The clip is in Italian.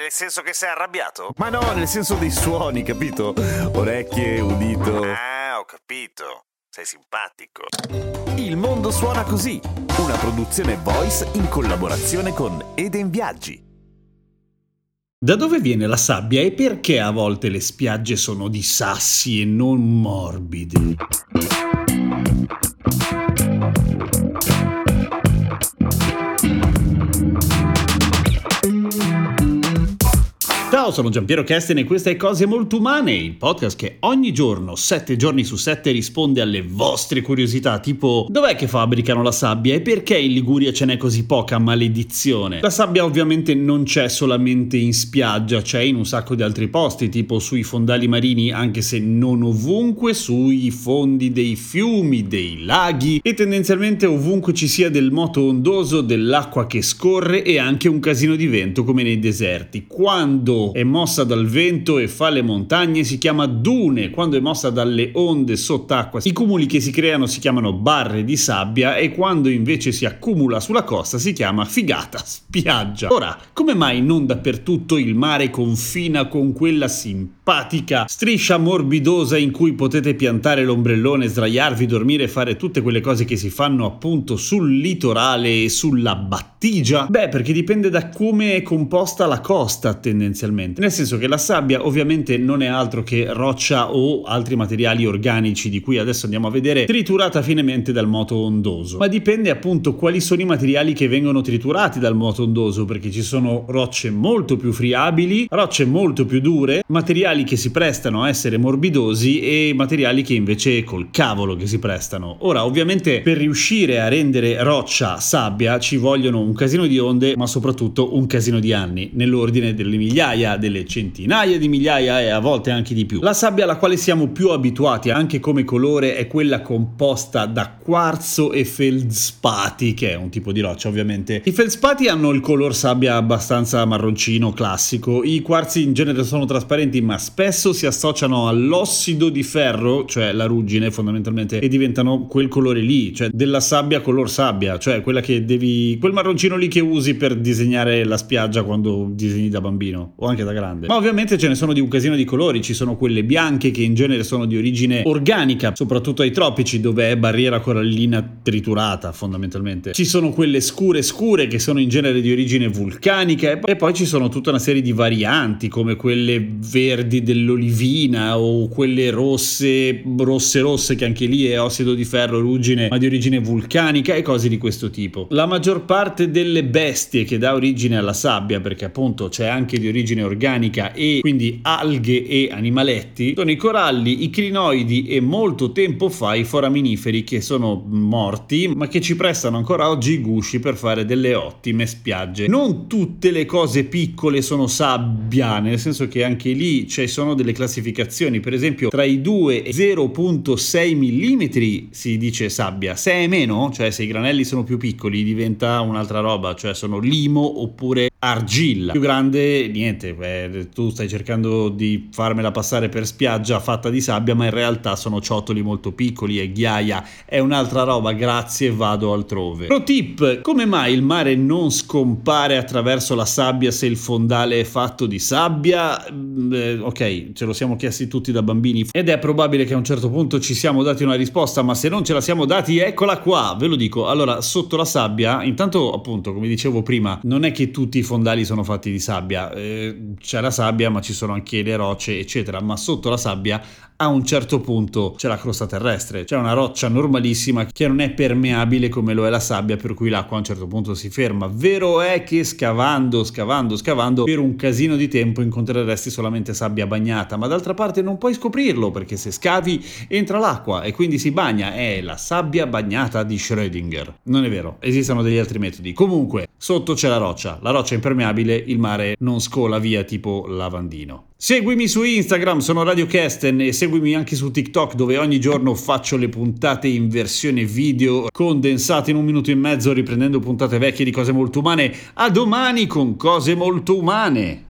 Nel senso che sei arrabbiato? Ma no, nel senso dei suoni, capito? Orecchie, udito. Ah, ho capito. Sei simpatico. Il mondo suona così, una produzione voice in collaborazione con Eden Viaggi. Da dove viene la sabbia e perché a volte le spiagge sono di sassi e non morbide? Ciao, sono Giampiero Kesten e questa è Cose Molto Umane, il podcast che ogni giorno, 7 giorni su 7, risponde alle vostre curiosità, tipo dov'è che fabbricano la sabbia e perché in Liguria ce n'è così poca maledizione? La sabbia ovviamente non c'è solamente in spiaggia, c'è in un sacco di altri posti, tipo sui fondali marini, anche se non ovunque, sui fondi dei fiumi, dei laghi e tendenzialmente ovunque ci sia del moto ondoso, dell'acqua che scorre e anche un casino di vento come nei deserti. Quando è mossa dal vento e fa le montagne si chiama dune, quando è mossa dalle onde sott'acqua i cumuli che si creano si chiamano barre di sabbia e quando invece si accumula sulla costa si chiama figata, spiaggia. Ora, come mai non dappertutto il mare confina con quella simpatica striscia morbidosa in cui potete piantare l'ombrellone, sdraiarvi, dormire e fare tutte quelle cose che si fanno appunto sul litorale e sulla battigia? Beh, perché dipende da come è composta la costa tendenzialmente tendenzialmente. Nel senso che la sabbia ovviamente non è altro che roccia o altri materiali organici di cui adesso andiamo a vedere, triturata finemente dal moto ondoso. Ma dipende appunto quali sono i materiali che vengono triturati dal moto ondoso, perché ci sono rocce molto più friabili, rocce molto più dure, materiali che si prestano a essere morbidosi e materiali che invece col cavolo che si prestano. Ora, ovviamente per riuscire a rendere roccia sabbia ci vogliono un casino di onde, ma soprattutto un casino di anni, nell'ordine delle migliaia migliaia, delle centinaia di migliaia e a volte anche di più. La sabbia alla quale siamo più abituati anche come colore è quella composta da quarzo e feldspati, che è un tipo di roccia ovviamente. I feldspati hanno il color sabbia abbastanza marroncino classico, i quarzi in genere sono trasparenti ma spesso si associano all'ossido di ferro, cioè la ruggine fondamentalmente, e diventano quel colore lì, cioè della sabbia color sabbia, cioè quella che devi... quel marroncino lì che usi per disegnare la spiaggia quando disegni da bambino o anche da grande. Ma ovviamente ce ne sono di un casino di colori, ci sono quelle bianche che in genere sono di origine organica, soprattutto ai tropici dove è barriera corallina triturata fondamentalmente. Ci sono quelle scure scure che sono in genere di origine vulcanica e poi ci sono tutta una serie di varianti come quelle verdi dell'olivina o quelle rosse rosse rosse che anche lì è ossido di ferro, ruggine ma di origine vulcanica e cose di questo tipo. La maggior parte delle bestie che dà origine alla sabbia perché appunto c'è anche di origine origine organica e quindi alghe e animaletti sono i coralli, i crinoidi e molto tempo fa i foraminiferi che sono morti ma che ci prestano ancora oggi i gusci per fare delle ottime spiagge. Non tutte le cose piccole sono sabbia, nel senso che anche lì ci sono delle classificazioni, per esempio tra i 2 e 0.6 mm si dice sabbia, se è meno, cioè se i granelli sono più piccoli diventa un'altra roba, cioè sono limo oppure argilla. Più grande, niente, beh, tu stai cercando di farmela passare per spiaggia fatta di sabbia, ma in realtà sono ciottoli molto piccoli e ghiaia è un'altra roba, grazie, vado altrove. Pro tip, come mai il mare non scompare attraverso la sabbia se il fondale è fatto di sabbia? Eh, ok, ce lo siamo chiesti tutti da bambini ed è probabile che a un certo punto ci siamo dati una risposta, ma se non ce la siamo dati, eccola qua, ve lo dico. Allora, sotto la sabbia, intanto appunto, come dicevo prima, non è che tutti i fondali sono fatti di sabbia, eh, c'è la sabbia ma ci sono anche le rocce eccetera, ma sotto la sabbia a un certo punto c'è la crosta terrestre, c'è una roccia normalissima che non è permeabile come lo è la sabbia, per cui l'acqua a un certo punto si ferma. Vero è che scavando, scavando, scavando, per un casino di tempo incontreresti solamente sabbia bagnata, ma d'altra parte non puoi scoprirlo perché se scavi entra l'acqua e quindi si bagna, è la sabbia bagnata di Schrödinger. Non è vero, esistono degli altri metodi. Comunque, sotto c'è la roccia, la roccia è impermeabile, il mare non scola via tipo lavandino. Seguimi su Instagram, sono Radio Kesten e seguimi anche su TikTok dove ogni giorno faccio le puntate in versione video condensate in un minuto e mezzo riprendendo puntate vecchie di cose molto umane. A domani con cose molto umane!